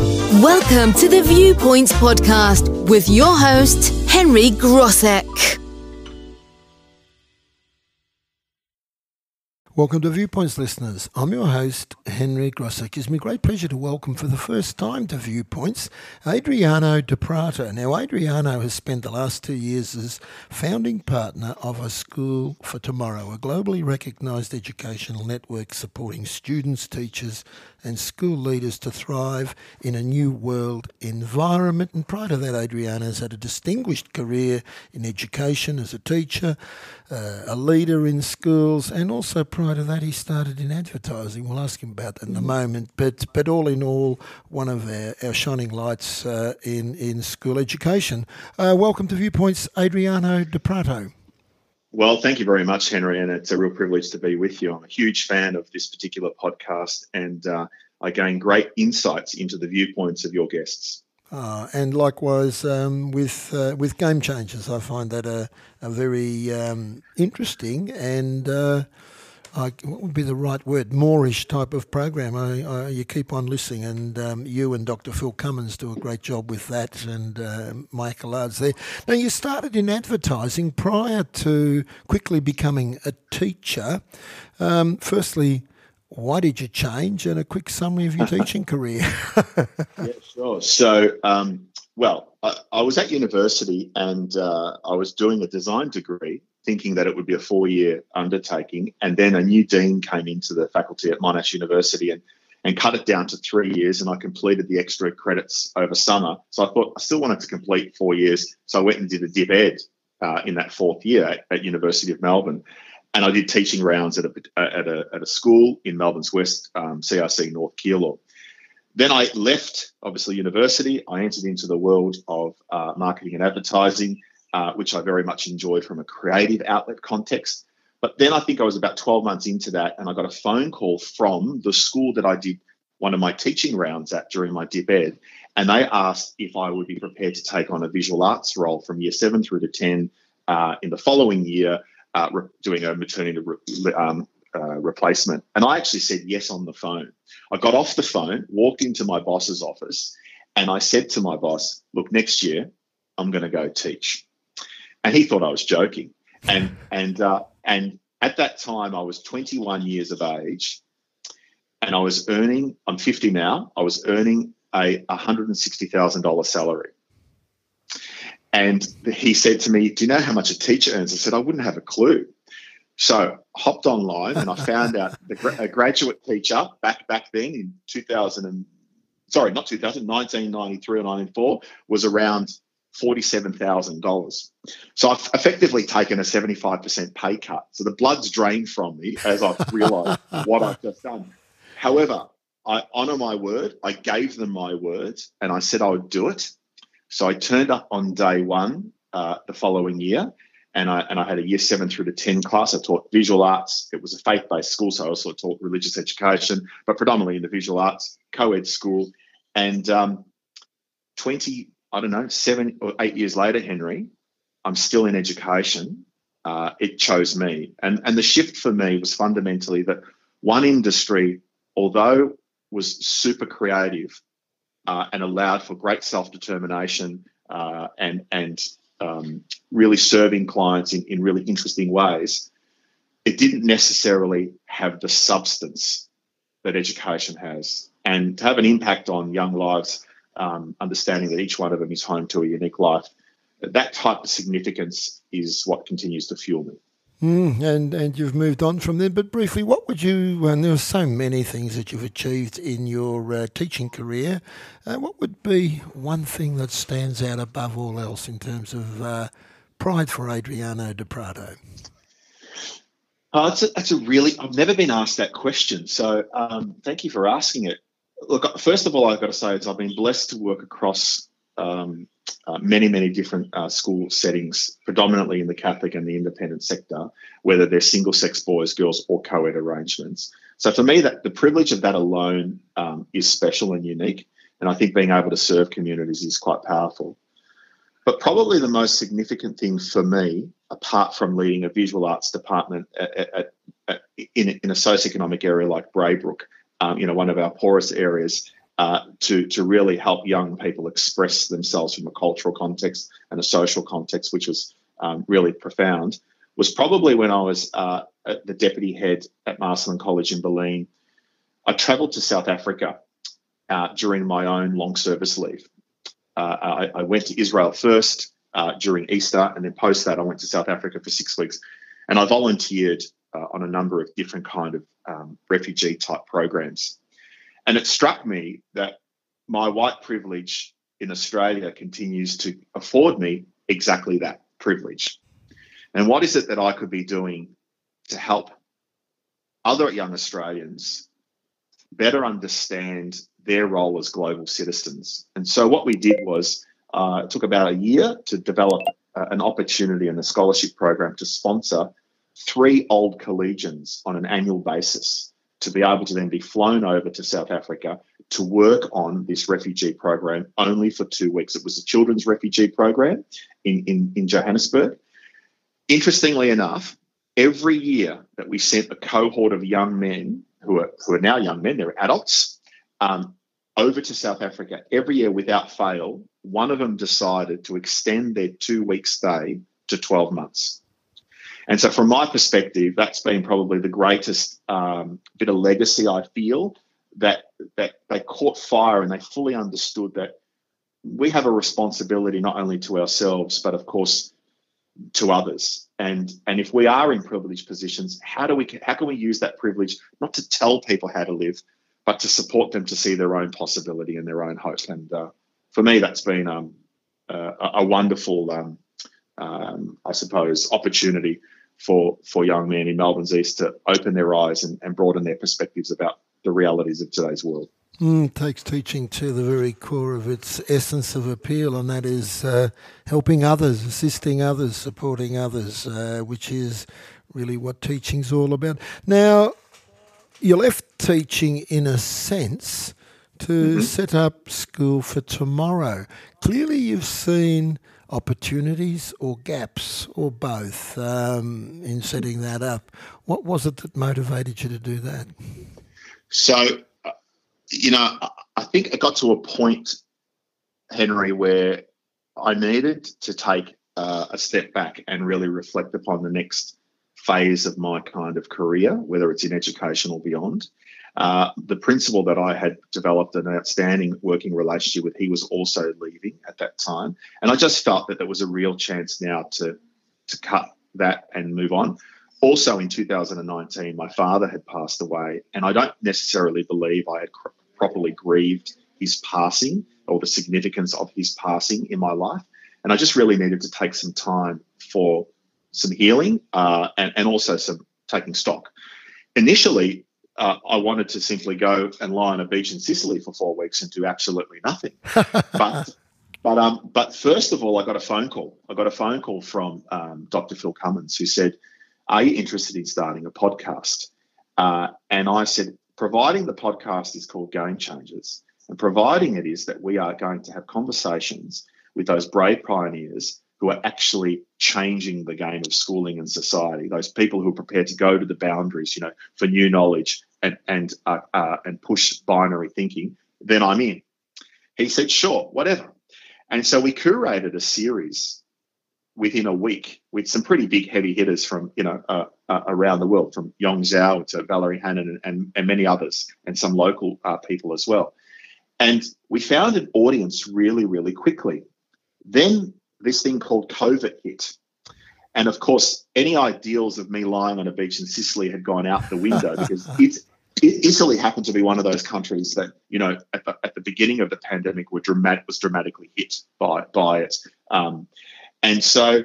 Welcome to the Viewpoints Podcast with your host, Henry Grosek. Welcome to Viewpoints, listeners. I'm your host, Henry Grosek. It gives me great pleasure to welcome for the first time to Viewpoints Adriano Di Prato. Now, Adriano has spent the last two years as founding partner of A School for Tomorrow, a globally recognised educational network supporting students, teachers, and school leaders to thrive in a new world environment. And prior to that, Adriano has had a distinguished career in education as a teacher, uh, a leader in schools, and also prior to that, he started in advertising. We'll ask him about that in a moment. But but all in all, one of our, our shining lights uh, in in school education. Uh, welcome to Viewpoints, Adriano Di Prato. Well, thank you very much, Henry, and it's a real privilege to be with you. I'm a huge fan of this particular podcast, and uh, I gain great insights into the viewpoints of your guests. Uh, and likewise um, with uh, with game changers, I find that a, a very um, interesting and uh, I, what would be the right word? Moorish type of program. I, I, you keep on listening, and um, you and Dr. Phil Cummins do a great job with that, and uh, Michael Ards there. Now, you started in advertising prior to quickly becoming a teacher. Um, firstly, why did you change, and a quick summary of your teaching career? yeah, sure. So, um, well, I, I, was at university and uh, I was doing a design degree thinking that it would be a four year undertaking. And then a new dean came into the faculty at Monash University and, and cut it down to three years. And I completed the extra credits over summer. So I thought I still wanted to complete four years. So I went and did a dip ed uh, in that fourth year at, at, University of Melbourne. And I did teaching rounds at a, at a, at a school in Melbourne's West, um, CRC North Keilor. Then I left, obviously, university. I entered into the world of uh, marketing and advertising uh, which I very much enjoyed from a creative outlet context. But then I think I was about 12 months into that, and I got a phone call from the school that I did one of my teaching rounds at during my dip ed, and they asked if I would be prepared to take on a visual arts role from year seven through to 10 uh, in the following year, uh, re- doing a maternity re- um, uh, replacement. And I actually said yes on the phone. I got off the phone, walked into my boss's office, and I said to my boss, Look, next year I'm going to go teach and he thought I was joking. And and uh, and at that time, I was 21 years of age, and I was earning. I'm 50 now. I was earning a $160,000 salary. And he said to me, "Do you know how much a teacher earns?" I said, "I wouldn't have a clue." So hopped online and I found out the, a graduate teacher back back then in 2000 and sorry, not 2000, 1993 or 94 was around $47,000. So I've effectively taken a 75% pay cut. So the blood's drained from me as I've realized what I've just done. However, I honor my word. I gave them my word and I said I would do it. So I turned up on day one uh, the following year and I, and I had a year seven through to 10 class. I taught visual arts. It was a faith based school, so I also taught religious education, but predominantly in the visual arts, co ed school. And um, 20, I don't know, seven or eight years later, Henry, I'm still in education. Uh, it chose me. And, and the shift for me was fundamentally that one industry, although was super creative uh, and allowed for great self determination uh, and, and um, really serving clients in, in really interesting ways, it didn't necessarily have the substance that education has. And to have an impact on young lives um, understanding that each one of them is home to a unique life. That type of significance is what continues to fuel me. Mm, and and you've moved on from there, but briefly, what would you? And there are so many things that you've achieved in your uh, teaching career. Uh, what would be one thing that stands out above all else in terms of uh, pride for Adriano Di Prato? Uh, that's, a, that's a really, I've never been asked that question. So um, thank you for asking it look, first of all, I've got to say is I've been blessed to work across um, uh, many, many different uh, school settings, predominantly in the Catholic and the independent sector, whether they're single sex boys, girls, or co ed arrangements. So for me, that the privilege of that alone um, is special and unique. And I think being able to serve communities is quite powerful. But probably the most significant thing for me, apart from leading a visual arts department at, at, at, in, in a socioeconomic area like Braybrook, um, you know, one of our poorest areas, uh, to, to really help young people express themselves from a cultural context and a social context, which was um, really profound, was probably when I was uh, the deputy head at Marcellin College in Bulleen. I travelled to South Africa uh, during my own long service leave. Uh, I, I, went to Israel first uh, during Easter, and then post that, I went to South Africa for six weeks. And I volunteered uh, on a number of different kind of um, refugee type programs. And it struck me that my white privilege in Australia continues to afford me exactly that privilege. And what is it that I could be doing to help other young Australians better understand their role as global citizens? And so what we did was uh, it took about a year to develop uh, an opportunity and a scholarship program to sponsor three old collegians on an annual basis to be able to then be flown over to South Africa to work on this refugee program only for two weeks. It was a children's refugee program in, in, in Johannesburg. Interestingly enough, every year that we sent a cohort of young men who are, who are now young men, they're adults, um, over to South Africa, every year without fail, one of them decided to extend their two week stay to 12 months. And so, from my perspective, that's been probably the greatest um, bit of legacy I feel that that they caught fire and they fully understood that we have a responsibility not only to ourselves, but of course to others. And and if we are in privileged positions, how do we how can we use that privilege not to tell people how to live, but to support them to see their own possibility and their own hope? And uh, for me, that's been um, uh, a wonderful, um, um, I suppose, opportunity for for young men in Melbourne's East to open their eyes and, and broaden their perspectives about the realities of today's world. Mm, takes teaching to the very core of its essence of appeal, and that is uh, helping others, assisting others, supporting others, uh, which is really what teaching's all about. Now, you left teaching in a sense to mm-hmm. set up school for tomorrow. Clearly, you've seen opportunities or gaps or both um, in setting that up. What was it that motivated you to do that? So, uh, you know, I think it got to a point, Henry, where I needed to take uh, a step back and really reflect upon the next phase of my kind of career, whether it's in education or beyond. Uh, the principal that I had developed an outstanding working relationship with, he was also leaving at that time. And I just felt that there was a real chance now to, to cut that and move on. Also in 2019, my father had passed away, and I don't necessarily believe I had cr- properly grieved his passing or the significance of his passing in my life. And I just really needed to take some time for some healing uh, and, and also some taking stock. Initially, uh, I wanted to simply go and lie on a beach in Sicily for four weeks and do absolutely nothing. but but um, but first of all, I got a phone call. I got a phone call from um, Dr. Phil Cummins who said, "Are you interested in starting a podcast?" Uh, and I said, "Providing the podcast is called Game Changers, and providing it is that we are going to have conversations with those brave pioneers who are actually changing the game of schooling and society. Those people who are prepared to go to the boundaries, you know, for new knowledge and and uh, uh, and push binary thinking. Then I'm in. He said, sure, whatever. And so we curated a series within a week with some pretty big heavy hitters from you know uh, uh around the world, from Yong Zhao to Valerie Hannon and, and, many others, and some local uh, people as well. And we found an audience really, really quickly. Then this thing called COVID hit. And of course, any ideals of me lying on a beach in Sicily had gone out the window because it's, Italy happened to be one of those countries that, you know, at the, at the beginning of the pandemic were dramatic, was dramatically hit by, by it. Um, and so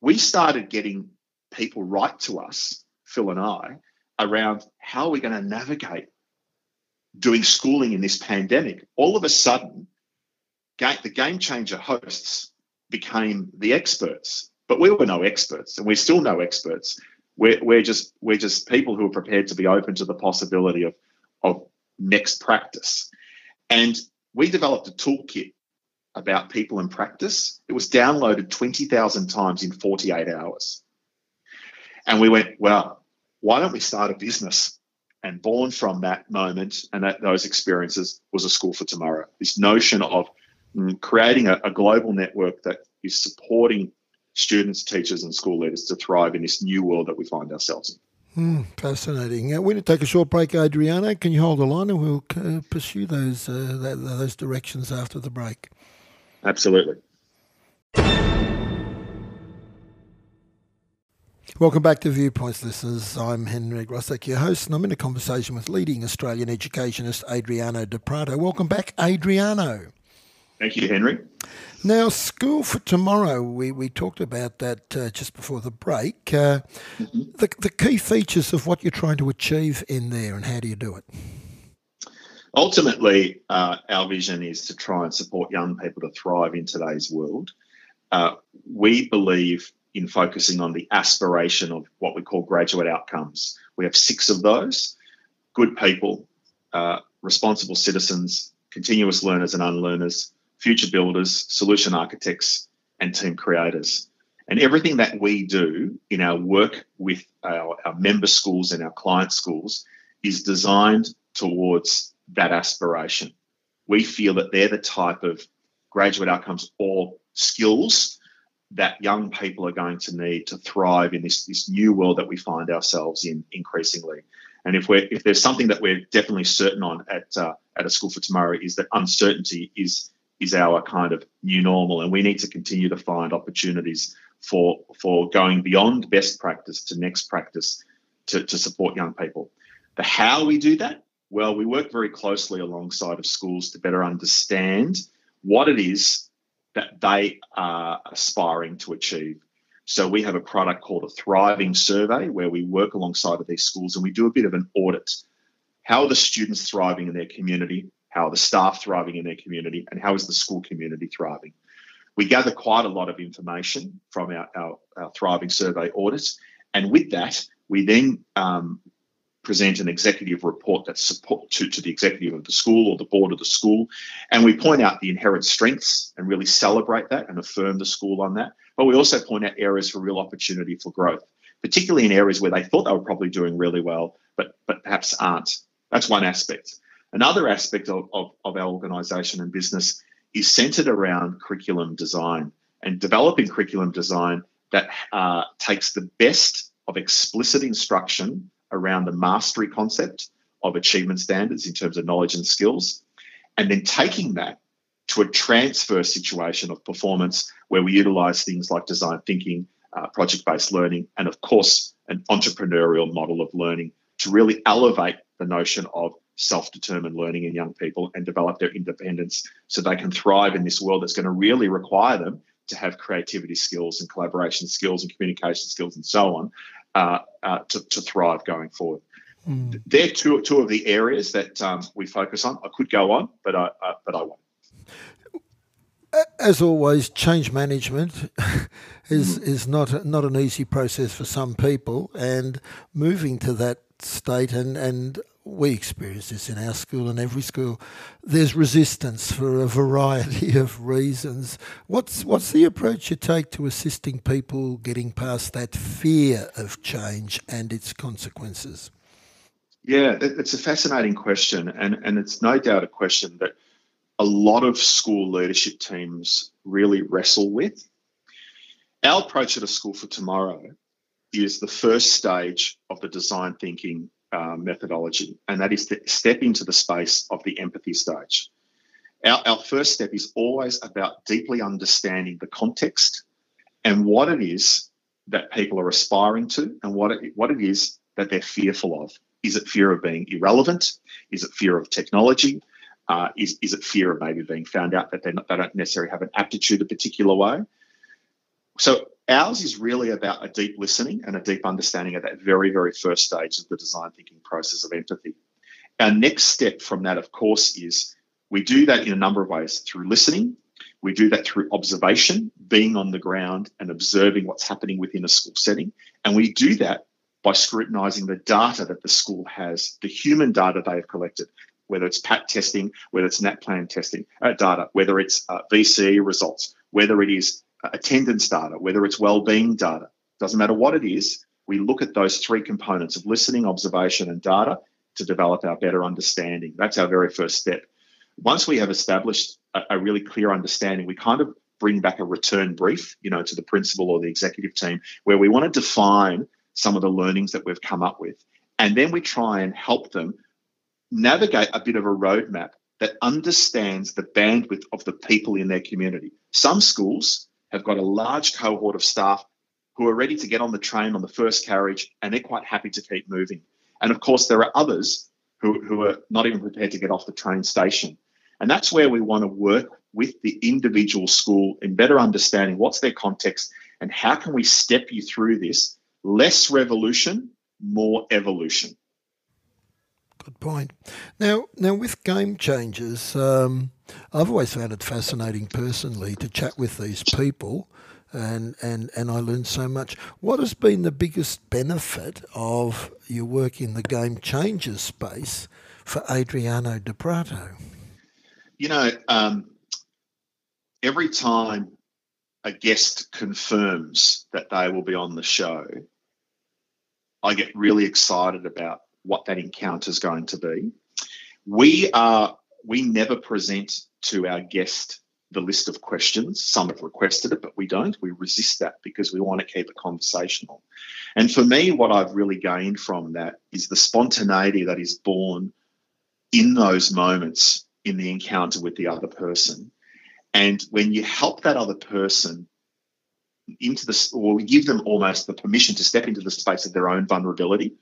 we started getting people write to us, Phil and I, around how are we going to navigate doing schooling in this pandemic. All of a sudden, the game changer hosts became the experts. But we were no experts, and we're still no experts. We're, we're just we're just people who are prepared to be open to the possibility of of next practice. And we developed a toolkit about people in practice. It was downloaded 20,000 times in 48 hours. And we went, well, why don't we start a business and born from that moment and that, those experiences was a school for tomorrow. This notion of mm, creating a, a global network that is supporting students, teachers, and school leaders to thrive in this new world that we find ourselves in. Mm, fascinating. Uh, we're going to take a short break, Adriano. Can you hold the line and we'll uh, pursue those uh, that, those directions after the break? Absolutely. Welcome back to Viewpoints, listeners. I'm Henry Grosek, your host, and I'm in a conversation with leading Australian educationist Adriano Di Prato. Welcome back, Adriano. Thank you, Henry. Now, School for Tomorrow, we, we talked about that uh, just before the break. Uh, mm-hmm. the, the key features of what you're trying to achieve in there and how do you do it? Ultimately, uh, our vision is to try and support young people to thrive in today's world. Uh, we believe in focusing on the aspiration of what we call graduate outcomes. We have six of those good people, uh, responsible citizens, continuous learners and unlearners, future builders, solution architects, and team creators. And everything that we do in our work with our, our member schools and our client schools is designed towards that aspiration. We feel that they're the type of graduate outcomes or skills that young people are going to need to thrive in this, this new world that we find ourselves in increasingly. And if we're if there's something that we're definitely certain on at uh, at a school for tomorrow is that uncertainty is is our kind of new normal, and we need to continue to find opportunities for for going beyond best practice to next practice to, to support young people. The how we do that, well, we work very closely alongside of schools to better understand what it is that they are aspiring to achieve. So we have a product called a Thriving Survey where we work alongside of these schools and we do a bit of an audit. How are the students thriving in their community? How are the staff thriving in their community? And how is the school community thriving? We gather quite a lot of information from our, our, our Thriving Survey audits. And with that, we then um, present an executive report that's support to, to the executive of the school or the board of the school. And we point out the inherent strengths and really celebrate that and affirm the school on that. But we also point out areas for real opportunity for growth, particularly in areas where they thought they were probably doing really well, but, but perhaps aren't. That's one aspect. Another aspect of, of, of our organisation and business is centred around curriculum design and developing curriculum design that uh, takes the best of explicit instruction around the mastery concept of achievement standards in terms of knowledge and skills, and then taking that to a transfer situation of performance where we utilize things like design thinking, uh, project based learning, and of course, an entrepreneurial model of learning to really elevate the notion of self determined learning in young people and develop their independence so they can thrive in this world that's going to really require them to have creativity skills and collaboration skills and communication skills and so on uh, uh, to, to, thrive going forward. Mm. They're two, two of the areas that um, we focus on. I could go on, but I, uh, but I won't. As always, change management is mm. is not not an easy process for some people, and moving to that state and and we experience this in our school and every school. There's resistance for a variety of reasons. What's what's the approach you take to assisting people getting past that fear of change and its consequences? Yeah, it's a fascinating question, and, and it's no doubt a question that a lot of school leadership teams really wrestle with. Our approach at a school for tomorrow is the first stage of the design thinking uh, methodology, and that is to step into the space of the empathy stage. Our, our first step is always about deeply understanding the context and what it is that people are aspiring to and what it, what it is that they're fearful of. Is it fear of being irrelevant? Is it fear of technology? Uh, is, is it fear of maybe being found out that not, they don't necessarily have an aptitude a particular way? So Ours is really about a deep listening and a deep understanding of that very, very first stage of the design thinking process of empathy. Our next step from that, of course, is we do that in a number of ways through listening. We do that through observation, being on the ground and observing what's happening within a school setting. And we do that by scrutinizing the data that the school has, the human data they have collected, whether it's PAT testing, whether it's NAPLAN testing uh, data, whether it's uh, VCE results, whether it is attendance data, whether it's well-being data, doesn't matter what it is, we look at those three components of listening, observation, and data to develop our better understanding. That's our very first step. Once we have established a, a really clear understanding, we kind of bring back a return brief, you know, to the principal or the executive team where we want to define some of the learnings that we've come up with. And then we try and help them navigate a bit of a roadmap that understands the bandwidth of the people in their community. Some schools have got a large cohort of staff who are ready to get on the train on the first carriage and they're quite happy to keep moving. And of course, there are others who, who are not even prepared to get off the train station. And that's where we want to work with the individual school in better understanding what's their context and how can we step you through this less revolution, more evolution. Good point. Now, now with game changers, um, I've always found it fascinating personally to chat with these people, and, and, and I learned so much. What has been the biggest benefit of your work in the game changers space for Adriano Di Prato? You know, um, every time a guest confirms that they will be on the show, I get really excited about what that encounter is going to be. We are we never present to our guest the list of questions. Some have requested it, but we don't. We resist that because we want to keep it conversational. And for me, what I've really gained from that is the spontaneity that is born in those moments in the encounter with the other person. And when you help that other person into the, or give them almost the permission to step into the space of their own vulnerability,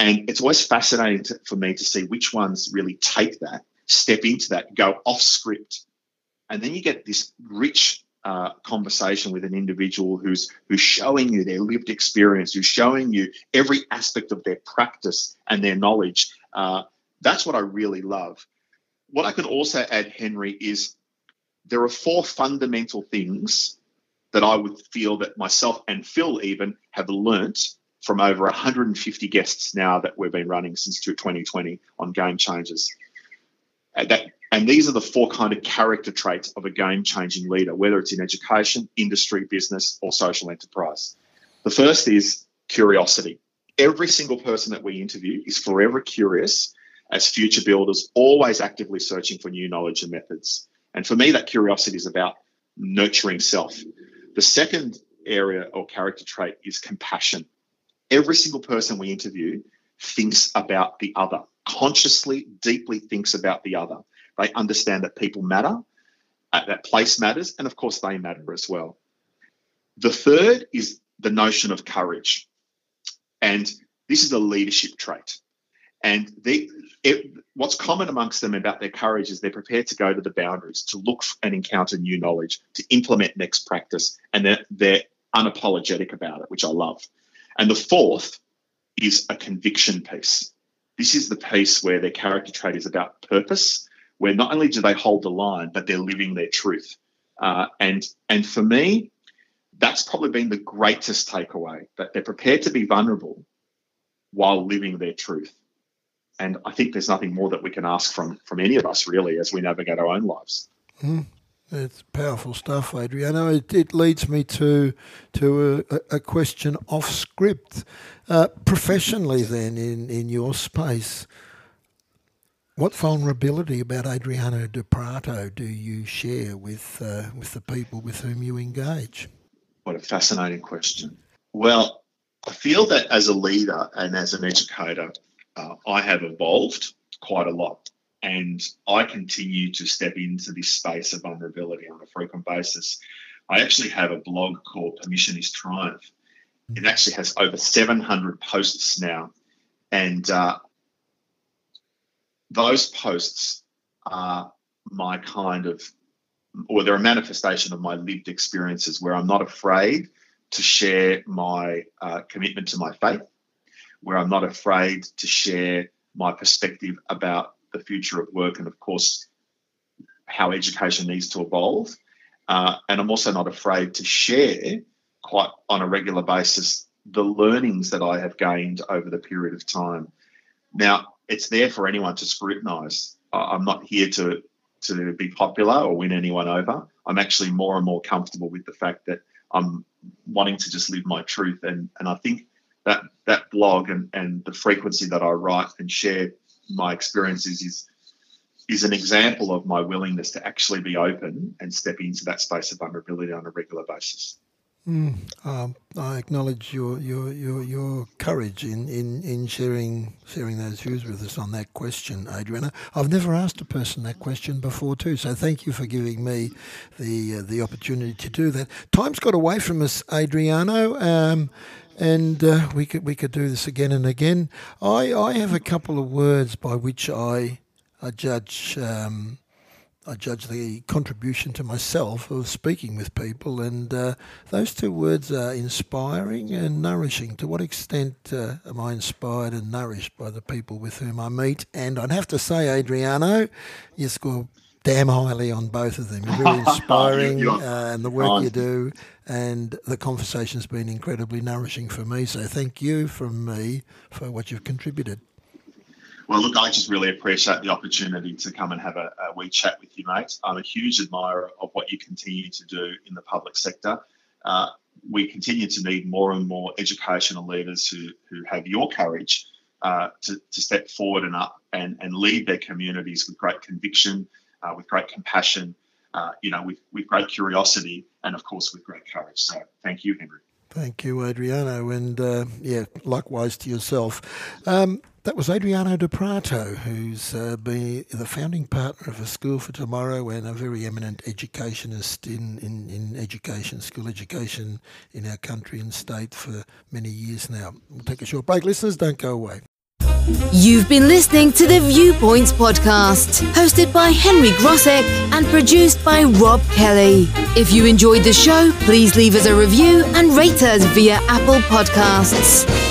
and it's always fascinating to, for me to see which ones really take that, step into that, go off script. And then you get this rich uh, conversation with an individual who's who's showing you their lived experience, who's showing you every aspect of their practice and their knowledge. Uh, that's what I really love. What I can also add, Henry, is there are four fundamental things that I would feel that myself and Phil even have learnt from over 150 guests now that we've been running since 2020 on Game Changers. And, uh, that, and these are the four kind of character traits of a game changing leader, whether it's in education, industry, business, or social enterprise. The first is curiosity. Every single person that we interview is forever curious as future builders, always actively searching for new knowledge and methods. And for me, that curiosity is about nurturing self. The second area or character trait is compassion every single person we interview thinks about the other, consciously, deeply thinks about the other. They understand that people matter, uh, that place matters, and of course, they matter as well. The third is the notion of courage. And this is a leadership trait. And they, it, what's common amongst them about their courage is they're prepared to go to the boundaries, to look and encounter new knowledge, to implement next practice, and they're, they're unapologetic about it, which I love. And the fourth is a conviction piece. This is the piece where their character trait is about purpose, where not only do they hold the line, but they're living their truth. Uh, and and for me, that's probably been the greatest takeaway that they're prepared to be vulnerable while living their truth. And I think there's nothing more that we can ask from from any of us really as we navigate our own lives. Mm. It's powerful stuff, Adriano. It, it leads me to to a, a question off script. Uh, professionally, then, in, in your space, what vulnerability about Adriano Di Prato do you share with uh, with the people with whom you engage? What a fascinating question. Well, I feel that as a leader and as an educator, uh, I have evolved quite a lot and I continue to step into this space of vulnerability on a frequent basis. I actually have a blog called Permission is Triumph. It actually has over 700 posts now. And uh, those posts are my kind of, or they're a manifestation of my lived experiences where I'm not afraid to share my uh, commitment to my faith, where I'm not afraid to share my perspective about the future of work and, of course, how education needs to evolve. Uh, and I'm also not afraid to share quite on a regular basis the learnings that I have gained over the period of time. Now, it's there for anyone to scrutinise. I'm not here to to be popular or win anyone over. I'm actually more and more comfortable with the fact that I'm wanting to just live my truth. And, and I think that that blog and, and the frequency that I write and share my experiences is is an example of my willingness to actually be open and step into that space of vulnerability on a regular basis. Mm, um, I acknowledge your, your, your, your courage in, in, in sharing sharing those views with us on that question, Adriana. I've never asked a person that question before too, so thank you for giving me the uh, the opportunity to do that. Time's got away from us, Adriano, um, and uh, we could we could do this again and again. I I have a couple of words by which I I judge. Um, I judge the contribution to myself of speaking with people, and uh, those two words are inspiring and nourishing. To what extent uh, am I inspired and nourished by the people with whom I meet? And I'd have to say, Adriano, you score damn highly on both of them. You're very inspiring, uh, and the work you do, and the conversation's been incredibly nourishing for me. So thank you from me for what you've contributed. Well, look, I just really appreciate the opportunity to come and have a, a wee chat with you, mate. I'm a huge admirer of what you continue to do in the public sector. Uh, we continue to need more and more educational leaders who, who have your courage uh, to, to step forward and up and, and lead their communities with great conviction, uh, with great compassion, uh, you know, with, with great curiosity, and of course with great courage. So thank you, Henry. Thank you, Adriano, and uh, yeah, likewise to yourself. Um, that was Adriano Di Prato, who's uh, been the founding partner of A School for Tomorrow and a very eminent educationist in, in, in education, school education in our country and state for many years now. We'll take a short break. Listeners, don't go away. You've been listening to the Viewpoints podcast, hosted by Henry Grosek and produced by Rob Kelly. If you enjoyed the show, please leave us a review and rate us via Apple Podcasts.